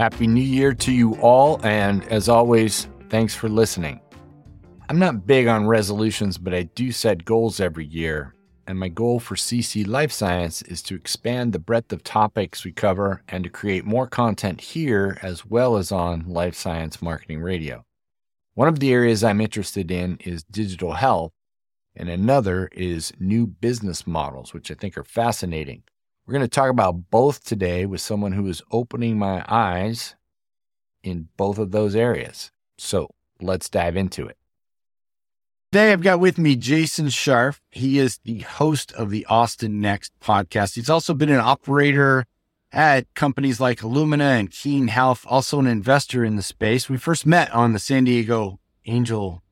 Happy New Year to you all, and as always, thanks for listening. I'm not big on resolutions, but I do set goals every year, and my goal for CC Life Science is to expand the breadth of topics we cover and to create more content here as well as on Life Science Marketing Radio. One of the areas I'm interested in is digital health, and another is new business models, which I think are fascinating. We're going to talk about both today with someone who is opening my eyes in both of those areas. So let's dive into it. Today, I've got with me Jason Scharf. He is the host of the Austin Next podcast. He's also been an operator at companies like Illumina and Keen Health, also an investor in the space. We first met on the San Diego Angel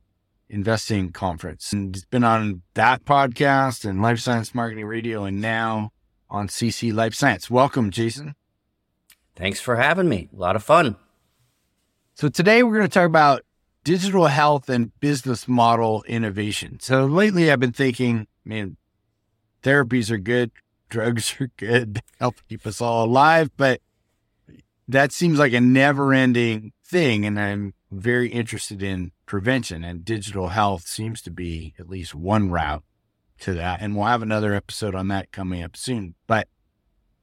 Investing Conference and he's been on that podcast and Life Science Marketing Radio and now on CC Life Science. Welcome, Jason. Thanks for having me. A lot of fun. So, today we're going to talk about digital health and business model innovation. So, lately I've been thinking, man, therapies are good, drugs are good, help keep us all alive, but that seems like a never ending thing. And I'm very interested in prevention, and digital health seems to be at least one route to that. And we'll have another episode on that coming up soon. But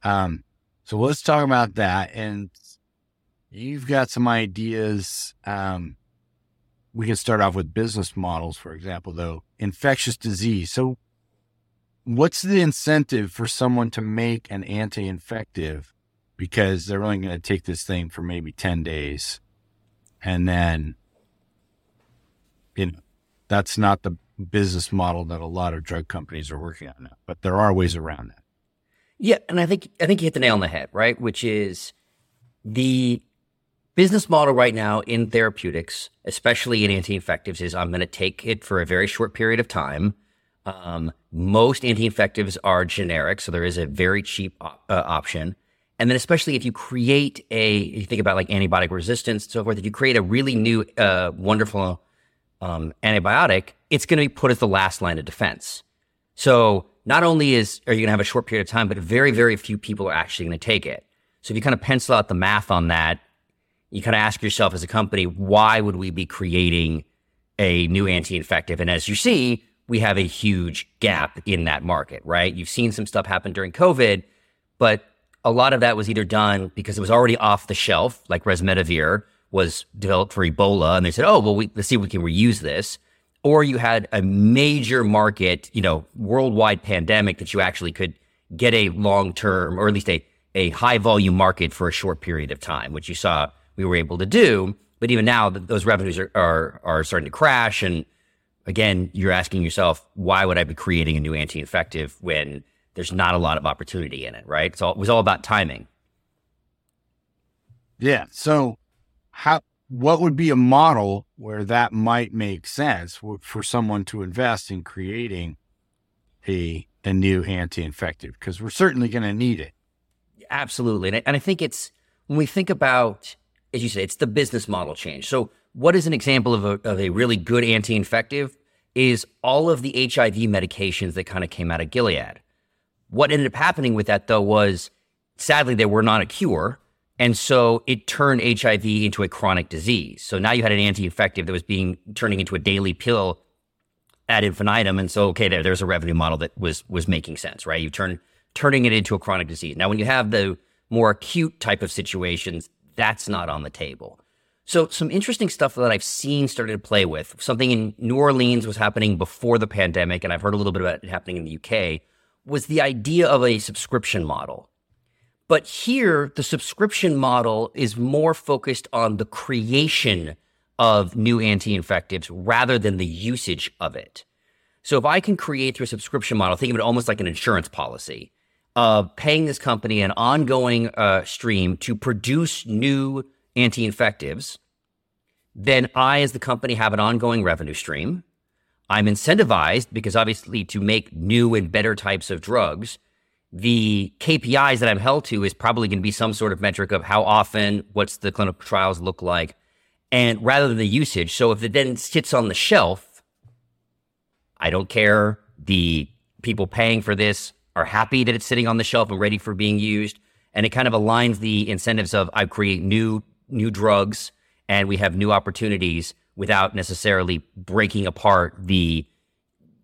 um, so let's talk about that. And you've got some ideas. Um, we can start off with business models, for example, though infectious disease. So, what's the incentive for someone to make an anti infective because they're only going to take this thing for maybe 10 days? And then, you know, that's not the business model that a lot of drug companies are working on now, but there are ways around that. Yeah, and I think I think you hit the nail on the head, right? Which is the business model right now in therapeutics, especially in anti-infectives, is I'm going to take it for a very short period of time. Um, most anti-infectives are generic, so there is a very cheap op- uh, option. And then, especially if you create a, you think about like antibiotic resistance and so forth, if you create a really new, uh, wonderful um, antibiotic, it's going to be put as the last line of defense. So not only is are you going to have a short period of time, but very, very few people are actually going to take it. So if you kind of pencil out the math on that, you kind of ask yourself as a company, why would we be creating a new anti-infective? And as you see, we have a huge gap in that market, right? You've seen some stuff happen during COVID, but a lot of that was either done because it was already off the shelf, like remdesivir, was developed for Ebola, and they said, "Oh, well, we, let's see if we can reuse this." Or you had a major market, you know, worldwide pandemic that you actually could get a long term, or at least a a high volume market for a short period of time, which you saw we were able to do. But even now, those revenues are, are, are starting to crash. And again, you're asking yourself, why would I be creating a new anti-infective when there's not a lot of opportunity in it, right? So it was all about timing. Yeah. So how what would be a model where that might make sense for someone to invest in creating a a new anti-infective? Because we're certainly going to need it. Absolutely. And I, and I think it's when we think about as you say it's the business model change. So what is an example of a, of a really good anti-infective is all of the hiv medications that kind of came out of gilead. What ended up happening with that though was sadly they were not a cure and so it turned HIV into a chronic disease. So now you had an anti-infective that was being turning into a daily pill ad infinitum. And so, okay, there, there's a revenue model that was was making sense, right? You turn turning it into a chronic disease. Now, when you have the more acute type of situations, that's not on the table. So some interesting stuff that I've seen started to play with. Something in New Orleans was happening before the pandemic, and I've heard a little bit about it happening in the UK, was the idea of a subscription model. But here, the subscription model is more focused on the creation of new anti infectives rather than the usage of it. So if I can create through a subscription model, think of it almost like an insurance policy of paying this company an ongoing uh, stream to produce new anti infectives, then I, as the company, have an ongoing revenue stream. I'm incentivized because obviously to make new and better types of drugs the KPIs that I'm held to is probably going to be some sort of metric of how often, what's the clinical trials look like, and rather than the usage. So if it then sits on the shelf, I don't care. The people paying for this are happy that it's sitting on the shelf and ready for being used. and it kind of aligns the incentives of I create new new drugs and we have new opportunities without necessarily breaking apart the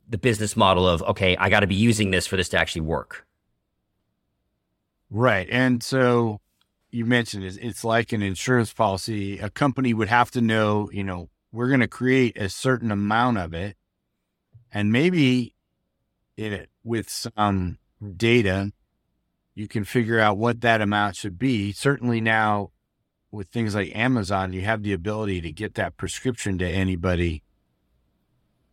the business model of okay, I got to be using this for this to actually work. Right. And so you mentioned it, it's like an insurance policy. A company would have to know, you know, we're going to create a certain amount of it. And maybe it, with some data, you can figure out what that amount should be. Certainly now with things like Amazon, you have the ability to get that prescription to anybody.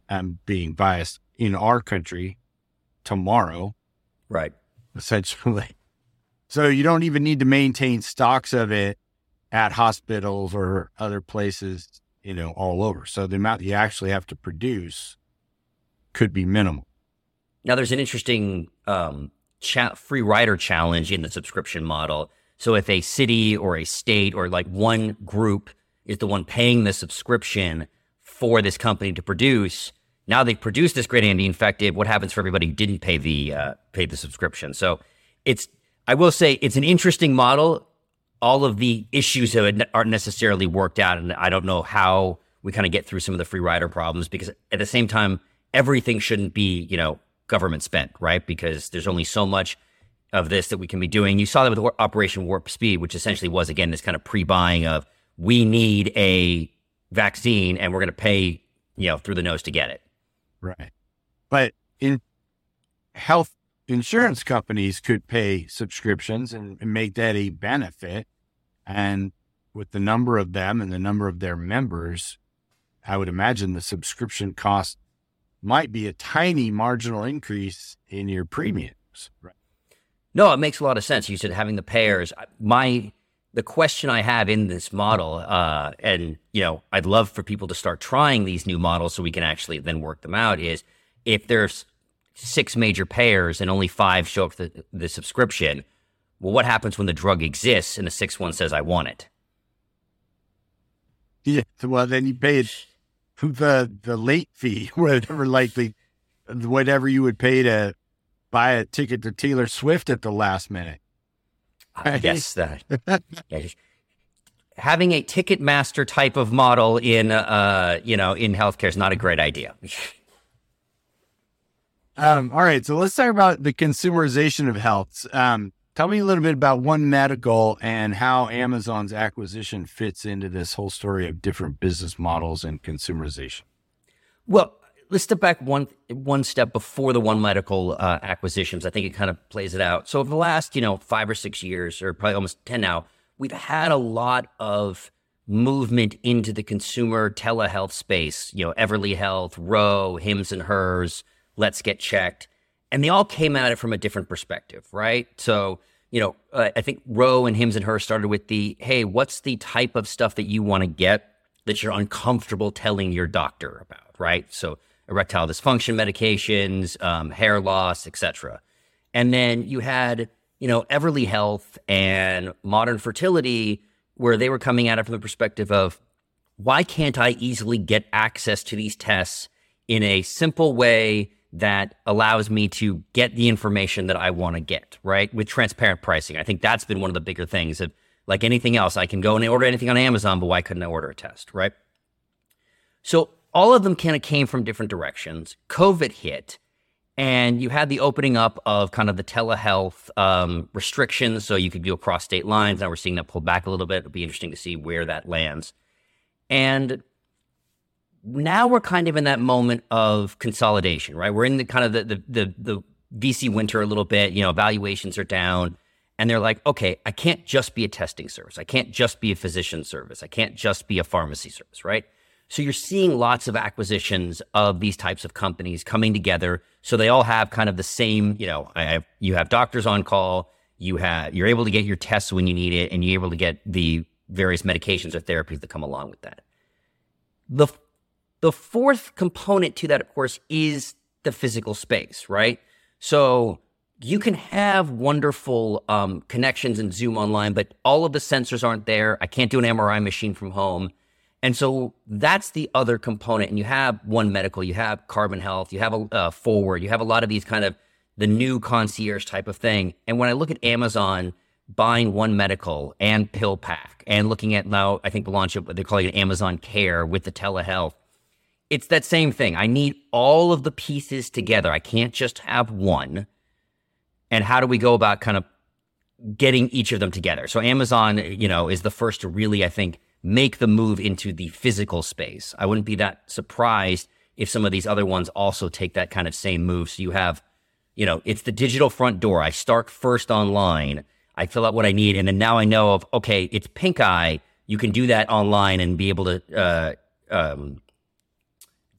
I'm being biased in our country tomorrow. Right. Essentially. So you don't even need to maintain stocks of it at hospitals or other places, you know, all over. So the amount you actually have to produce could be minimal. Now, there's an interesting um, cha- free rider challenge in the subscription model. So if a city or a state or like one group is the one paying the subscription for this company to produce, now they've produced this great anti-infective. What happens for everybody who didn't pay the uh, pay the subscription? So it's I will say it's an interesting model. All of the issues aren't necessarily worked out, and I don't know how we kind of get through some of the free rider problems because at the same time, everything shouldn't be you know government spent, right? Because there's only so much of this that we can be doing. You saw that with Operation Warp Speed, which essentially was again this kind of pre-buying of we need a vaccine and we're going to pay you know through the nose to get it. Right, but in health insurance companies could pay subscriptions and, and make that a benefit. And with the number of them and the number of their members, I would imagine the subscription cost might be a tiny marginal increase in your premiums. Right. No, it makes a lot of sense. You said having the payers. My the question I have in this model, uh, and you know, I'd love for people to start trying these new models so we can actually then work them out. Is if there's six major payers and only five show up the, the subscription. Well, what happens when the drug exists and the sixth one says, I want it? Yeah. Well, then you pay it the, the late fee, whatever, likely, whatever you would pay to buy a ticket to Taylor Swift at the last minute. I guess that. having a Ticketmaster type of model in, uh, you know, in healthcare is not a great idea. Um, all right, so let's talk about the consumerization of health. Um, tell me a little bit about One Medical and how Amazon's acquisition fits into this whole story of different business models and consumerization. Well, let's step back one one step before the One Medical uh, acquisitions. I think it kind of plays it out. So, over the last you know five or six years, or probably almost ten now, we've had a lot of movement into the consumer telehealth space. You know, Everly Health, Ro, Hims and Hers LetsGetChecked. And they all came at it from a different perspective, right? So, you know, uh, I think Ro and Hims and Her started with the, hey, what's the type of stuff that you want to get that you're uncomfortable telling your doctor about, right? So, erectile dysfunction medications, um, hair loss, etc. And then you had, you know, Everly Health and Modern Fertility, where they were coming at it from the perspective of, why can't I easily get access to these tests in a simple way that allows me to get the information that I want to get, right? With transparent pricing. I think that's been one of the bigger things of like anything else. I can go and order anything on Amazon, but why couldn't I order a test, right? So all of them kind of came from different directions. COVID hit, and you had the opening up of kind of the telehealth um, restrictions. So you could go across state lines. Now we're seeing that pull back a little bit. It'll be interesting to see where that lands. And now we're kind of in that moment of consolidation, right? We're in the kind of the, the the the, VC winter a little bit. You know, valuations are down, and they're like, okay, I can't just be a testing service. I can't just be a physician service. I can't just be a pharmacy service, right? So you're seeing lots of acquisitions of these types of companies coming together. So they all have kind of the same, you know, have, you have doctors on call. You have you're able to get your tests when you need it, and you're able to get the various medications or therapies that come along with that. The the fourth component to that, of course, is the physical space, right? So you can have wonderful um, connections and Zoom online, but all of the sensors aren't there. I can't do an MRI machine from home. And so that's the other component. And you have One Medical, you have Carbon Health, you have a uh, Forward, you have a lot of these kind of the new concierge type of thing. And when I look at Amazon, buying One Medical and PillPack and looking at now, I think the launch of they're calling it Amazon Care with the telehealth. It's that same thing. I need all of the pieces together. I can't just have one. And how do we go about kind of getting each of them together? So Amazon, you know, is the first to really, I think, make the move into the physical space. I wouldn't be that surprised if some of these other ones also take that kind of same move. So you have, you know, it's the digital front door. I start first online I fill out what I need, and then now I know of okay, it's pink eye. You can do that online and be able to uh, um,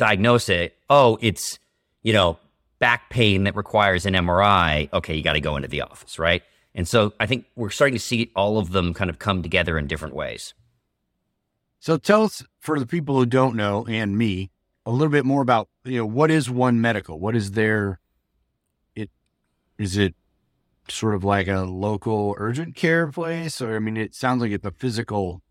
diagnose it. Oh, it's you know back pain that requires an MRI. Okay, you got to go into the office, right? And so I think we're starting to see all of them kind of come together in different ways. So tell us for the people who don't know and me a little bit more about you know what is One Medical? What is their it is it sort of like a local urgent care place, or I mean, it sounds like it's a physical.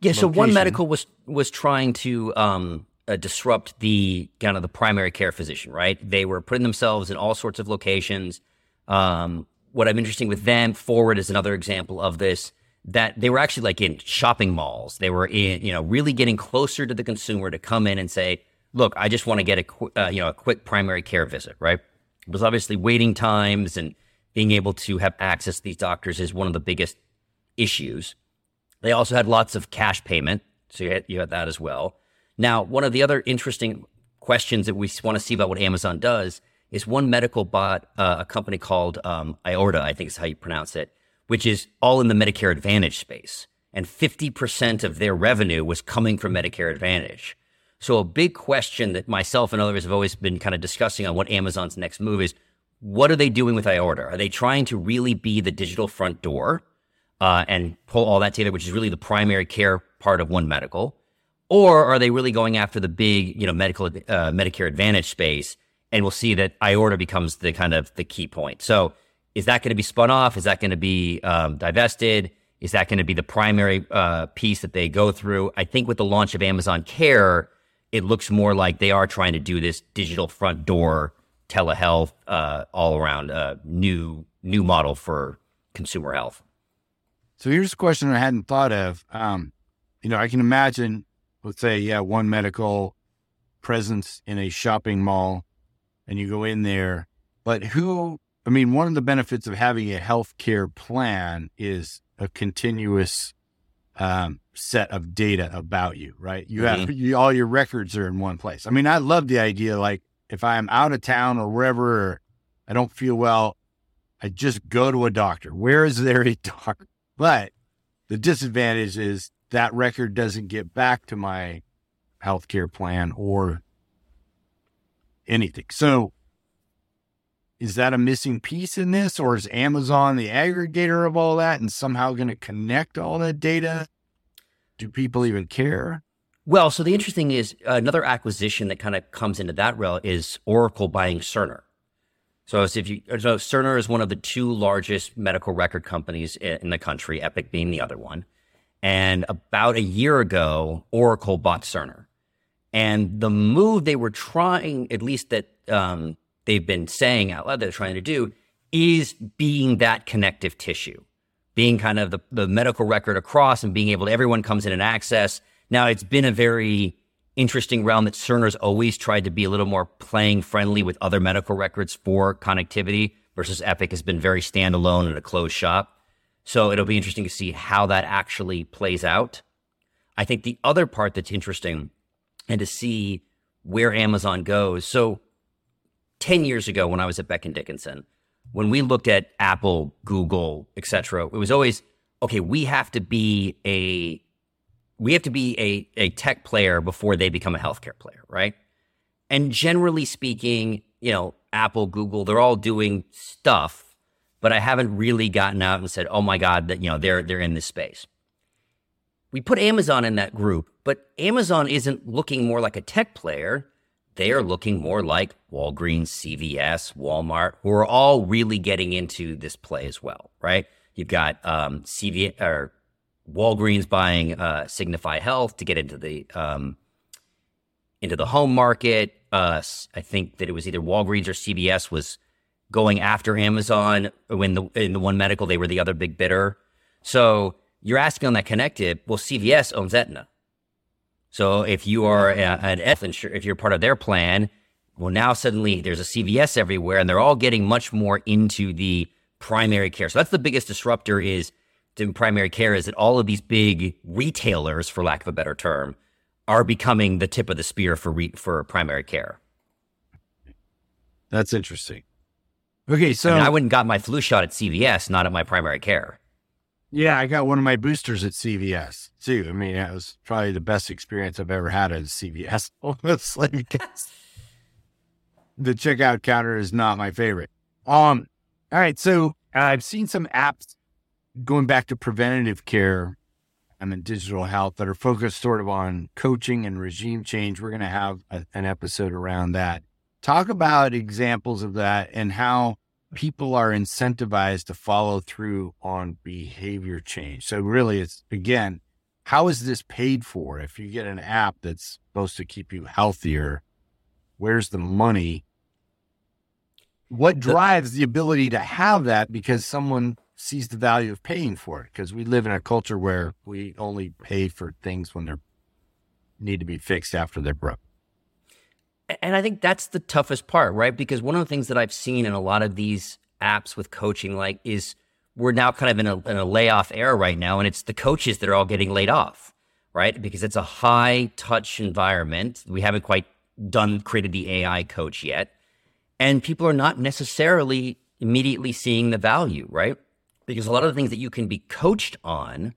Yeah. So One Medical was was trying to um, uh, disrupt the kind of the primary care physician, right? They were putting themselves in all sorts of locations. Um, what I'm interesting with them, Forward is another example of this. That they were actually like in shopping malls. They were in, you know, really getting closer to the consumer to come in and say, "Look, I just want to get a, qu- uh, you know, a quick primary care visit." Right? Was obviously waiting times and being able to have access to these doctors is one of the biggest issues. They also had lots of cash payment, so you had, you had that as well. Now, one of the other interesting questions that we want to see about what Amazon does is one medical bought uh, a company called um, Iora, I think is how you pronounce it, which is all in the Medicare Advantage space. And 50% of their revenue was coming from Medicare Advantage. So, a big question that myself and others have always been kind of discussing on what Amazon's next move is what are they doing with Iora? Are they trying to really be the digital front door uh, and pull all that together, which is really the primary care part of One Medical? Or are they really going after the big, you know, medical uh, Medicare Advantage space? And we'll see that Iora becomes the kind of the key point. So, is that going to be spun off? Is that going to be um, divested? Is that going to be the primary uh, piece that they go through? I think with the launch of Amazon Care, it looks more like they are trying to do this digital front door telehealth, uh, all around uh, new new model for consumer health. So here's a question I hadn't thought of. Um, you know, I can imagine, let's say, yeah, one medical presence in a shopping mall, and you go in there, but who? I mean, one of the benefits of having a healthcare plan is a continuous um, set of data about you, right? You have mm-hmm. you, all your records are in one place. I mean, I love the idea, like if I'm out of town or wherever, or I don't feel well, I just go to a doctor. Where is there a doctor? But the disadvantage is that record doesn't get back to my healthcare plan or anything. So is that a missing piece in this, or is Amazon the aggregator of all that and somehow going to connect all that data? Do people even care? Well, so the interesting is another acquisition that kind of comes into that realm is Oracle buying Cerner. So if you so Cerner is one of the two largest medical record companies in the country, Epic being the other one. And about a year ago, Oracle bought Cerner. And the move they were trying, at least that um, they've been saying out loud they're trying to do, is being that connective tissue, being kind of the, the medical record across and being able to, everyone comes in and access now, it's been a very interesting realm that Cerner's always tried to be a little more playing friendly with other medical records for connectivity versus Epic has been very standalone and a closed shop. So it'll be interesting to see how that actually plays out. I think the other part that's interesting and to see where Amazon goes. So 10 years ago when I was at Becton Dickinson, when we looked at Apple, Google, etc., it was always okay, we have to be a we have to be a, a tech player before they become a healthcare player, right? And generally speaking, you know, Apple, Google, they're all doing stuff, but I haven't really gotten out and said, "Oh my God, that you know they're they're in this space." We put Amazon in that group, but Amazon isn't looking more like a tech player. They are looking more like Walgreens, CVS, Walmart, who are all really getting into this play as well, right? You've got um, CVS or Walgreens buying uh, Signify Health to get into the um, into the home market. Uh, I think that it was either Walgreens or CVS was going after Amazon when the in the one medical they were the other big bidder. So you're asking on that connected. Well, CVS owns Aetna. So if you are an insure, if you're part of their plan, well, now suddenly there's a CVS everywhere, and they're all getting much more into the primary care. So that's the biggest disruptor is in primary care is that all of these big retailers, for lack of a better term, are becoming the tip of the spear for re- for primary care. That's interesting. Okay, so I, mean, I went and got my flu shot at CVS, not at my primary care. Yeah, I got one of my boosters at CVS too. I mean, it was probably the best experience I've ever had at CVS. Honestly, because the checkout counter is not my favorite. Um, all right, so I've seen some apps going back to preventative care and then digital health that are focused sort of on coaching and regime change. We're going to have a, an episode around that. Talk about examples of that and how people are incentivized to follow through on behavior change. So, really, it's again, how is this paid for? If you get an app that's supposed to keep you healthier, where's the money? What drives the ability to have that because someone sees the value of paying for it? Because we live in a culture where we only pay for things when they're need to be fixed after they're broke. And I think that's the toughest part, right? Because one of the things that I've seen in a lot of these apps with coaching, like, is we're now kind of in a, in a layoff era right now, and it's the coaches that are all getting laid off, right? Because it's a high touch environment. We haven't quite done created the AI coach yet, and people are not necessarily immediately seeing the value, right? Because a lot of the things that you can be coached on,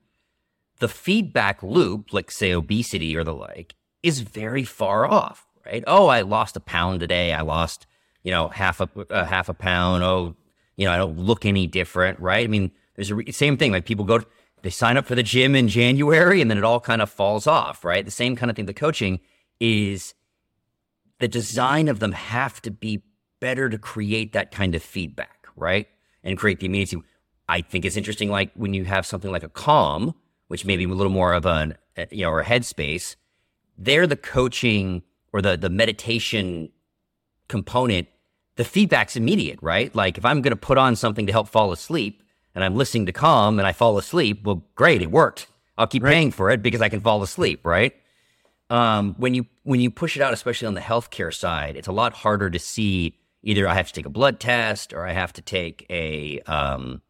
the feedback loop, like say obesity or the like, is very far off right? Oh, I lost a pound today. I lost, you know, half a uh, half a pound. Oh, you know, I don't look any different, right? I mean, there's a re- same thing. Like people go, they sign up for the gym in January, and then it all kind of falls off, right? The same kind of thing. The coaching is the design of them have to be better to create that kind of feedback, right? And create the immediacy. I think it's interesting, like when you have something like a calm, which may be a little more of an, you know, or a headspace. They're the coaching or the the meditation component, the feedback's immediate, right? Like if I'm going to put on something to help fall asleep and I'm listening to Calm and I fall asleep, well, great, it worked. I'll keep right. paying for it because I can fall asleep, right? Um, when you when you push it out, especially on the healthcare side, it's a lot harder to see. Either I have to take a blood test, or I have to take a, um,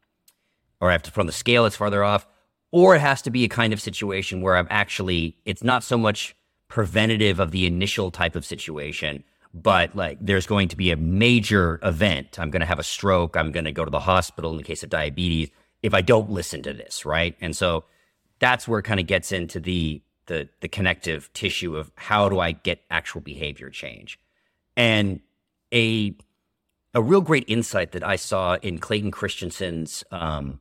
or I have to put on the scale that's farther off, or it has to be a kind of situation where I'm actually. It's not so much preventative of the initial type of situation but like there's going to be a major event. I'm going to have a stroke. I'm going to go to the hospital in the case of diabetes if i don't listen to this right? And so that's where it kind of gets into the the the connective tissue of how do i get actual behavior change. And a a real great insight that i saw in clayton christensen's um,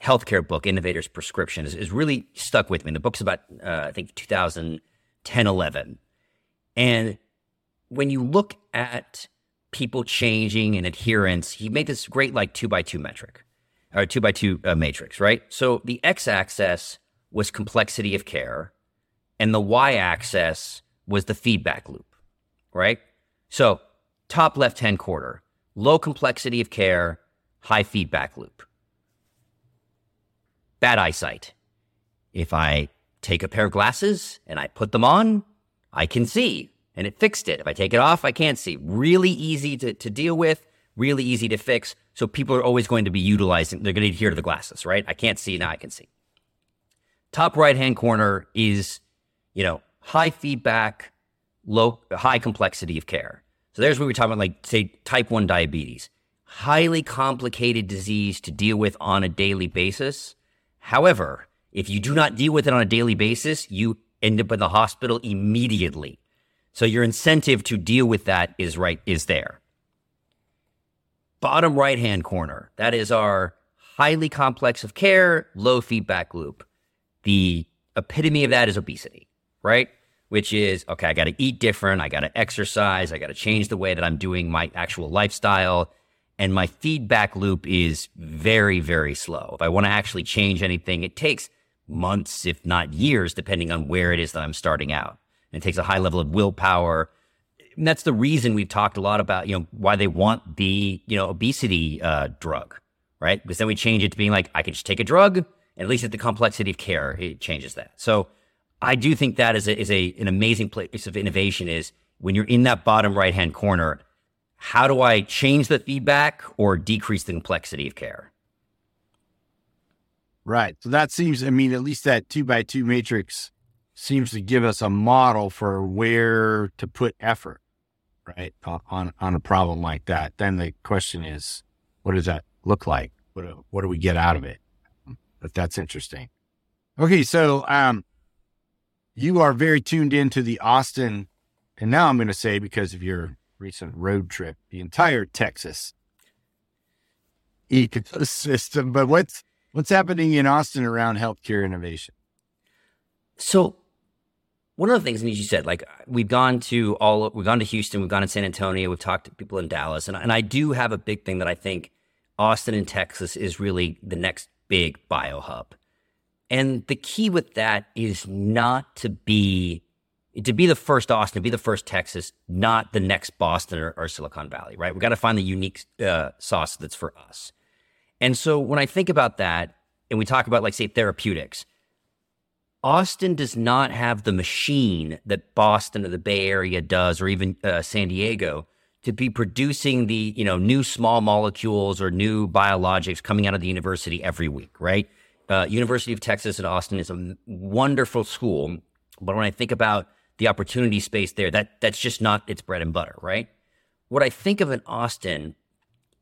healthcare book innovator's prescription is, is really stuck with me. The book's about uh, i think 2000 10, 11. And when you look at people changing and adherence, he made this great like two by two metric or two by two uh, matrix, right? So the x axis was complexity of care, and the y axis was the feedback loop, right? So top left hand quarter, low complexity of care, high feedback loop. Bad eyesight. If I take a pair of glasses and I put them on, I can see and it fixed it. If I take it off, I can't see. Really easy to, to deal with, really easy to fix. So people are always going to be utilizing, they're going to adhere to the glasses, right? I can't see, now I can see. Top right hand corner is, you know, high feedback, low, high complexity of care. So there's what we're talking about, like, say, type 1 diabetes. Highly complicated disease to deal with on a daily basis. However, if you do not deal with it on a daily basis, you end up in the hospital immediately. So your incentive to deal with that is right is there. Bottom right hand corner, that is our highly complex of care, low feedback loop. The epitome of that is obesity, right? Which is okay, I got to eat different, I got to exercise, I got to change the way that I'm doing my actual lifestyle and my feedback loop is very very slow. If I want to actually change anything, it takes months, if not years, depending on where it is that I'm starting out. And it takes a high level of willpower, And that's the reason we've talked a lot about, you know, why they want the, you know, obesity uh, drug, right? Because then we change it to being like, I can just take a drug, and at least at the complexity of care, it changes that. So I do think that is a, is a an amazing place of innovation. Is when you're in that bottom right hand corner, how do I change the feedback or decrease the complexity of care? Right. So that seems, I mean, at least that two by two matrix seems to give us a model for where to put effort, right, on on a problem like that. Then the question is, what does that look like? What what do we get out of it? But that's interesting. Okay, so um, you are very tuned into the Austin, and now I'm going to say because of your recent road trip, the entire Texas ecosystem. But what's what's happening in Austin around healthcare innovation? So one of the things, you said, like we've gone to all, we've gone to Houston, we've gone to San Antonio, we've talked to people in Dallas, and, and I do have a big thing that I think Austin and Texas is really the next big bio hub. And the key with that is not to be to be the first Austin, be the first Texas, not the next Boston or, or Silicon Valley, right? We've got to find the unique uh, sauce that's for us. And so when I think about that, and we talk about like say therapeutics, Austin does not have the machine that Boston or the Bay Area does, or even uh, San Diego, to be producing the you know new small molecules or new biologics coming out of the university every week, right? Uh, University of Texas at Austin is a wonderful school, but when I think about the opportunity space there, that that's just not its bread and butter, right? What I think of in Austin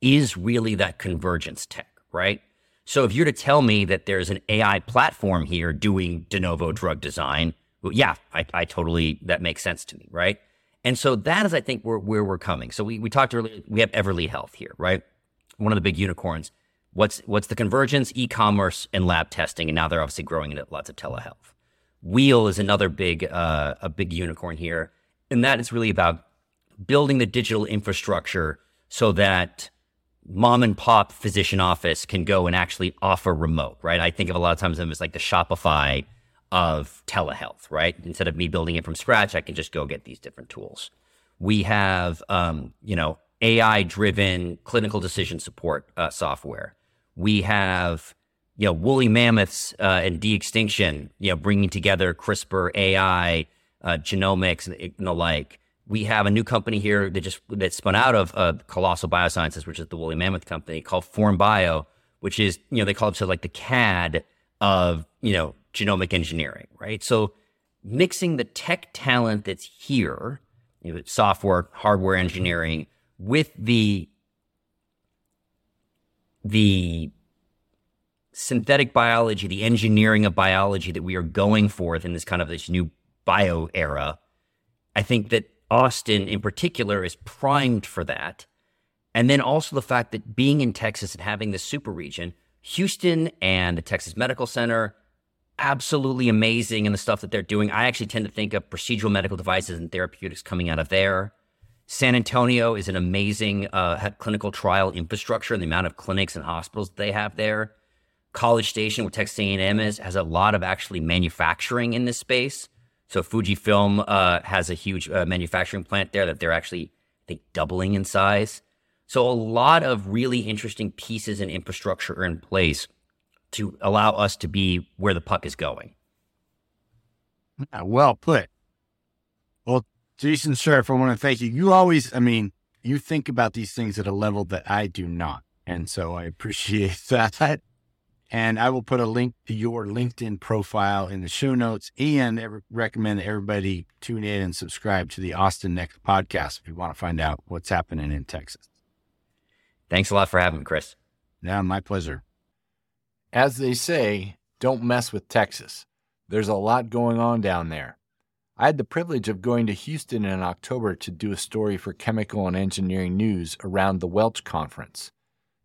is really that convergence tech, right? So if you're to tell me that there's an AI platform here doing de novo drug design, well, yeah, I, I totally that makes sense to me, right? And so that is, I think, where, where we're coming. So we, we talked earlier, we have Everly Health here, right? One of the big unicorns. What's what's the convergence? E-commerce and lab testing, and now they're obviously growing into lots of telehealth. Wheel is another big uh, a big unicorn here, and that is really about building the digital infrastructure so that mom and pop physician office can go and actually offer remote. Right? I think of a lot of times them as like the Shopify of telehealth. Right? Instead of me building it from scratch, I can just go get these different tools. We have um, you know AI driven clinical decision support uh, software we have you know woolly mammoths uh, and de-extinction you know bringing together crispr ai uh, genomics and, the like we have a new company here that just that spun out of uh, colossal biosciences which is the woolly mammoth company called form bio which is you know they call it so like the cad of you know genomic engineering right? So mixing the tech talent that's here you know, software hardware engineering with the the synthetic biology, the engineering of biology that we are going forth in this kind of this new bio era, I think that Austin in particular is primed for that. And then also the fact that being in Texas and having this super region, Houston and the Texas Medical Center, absolutely amazing in the stuff that they're doing. I actually tend to think of procedural medical devices and therapeutics coming out of there. San Antonio is an amazing uh, clinical trial infrastructure and the amount of clinics and hospitals they have there. College Station, where Texas A&M is, has a lot of actually manufacturing in this space. So Fujifilm uh, has a huge uh, manufacturing plant there that they're actually, I think, doubling in size. So a lot of really interesting pieces and infrastructure are in place to allow us to be where the puck is going. Well put. Well, Jason Scharf, I want to thank you. You always, I mean, you think about these things at a level that I do not. And so I appreciate that. And I will put a link to your LinkedIn profile in the show notes and recommend everybody tune in and subscribe to the Austin Next podcast if you want to find out what's happening in Texas. Thanks a lot for having me, Chris. Yeah, my pleasure. As they say, don't mess with Texas. There's a lot going on down there. I had the privilege of going to Houston in October to do a story for Chemical and Engineering News around the Welch Conference.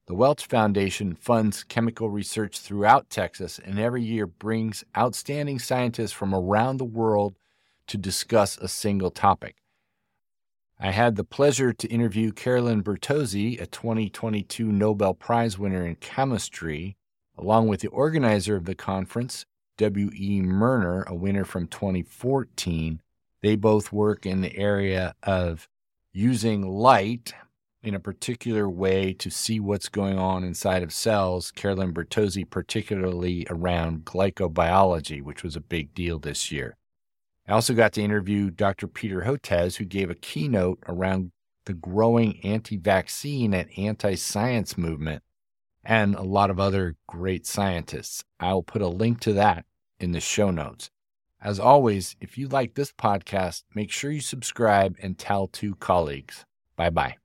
The Welch Foundation funds chemical research throughout Texas and every year brings outstanding scientists from around the world to discuss a single topic. I had the pleasure to interview Carolyn Bertozzi, a 2022 Nobel Prize winner in chemistry, along with the organizer of the conference, W.E. Moerner, a winner from 2014. They both work in the area of using light in a particular way to see what's going on inside of cells. Carolyn Bertozzi, particularly around glycobiology, which was a big deal this year. I also got to interview Dr. Peter Hotez, who gave a keynote around the growing anti vaccine and anti science movement, and a lot of other great scientists. I'll put a link to that in the show notes. As always, if you like this podcast, make sure you subscribe and tell two colleagues. Bye bye.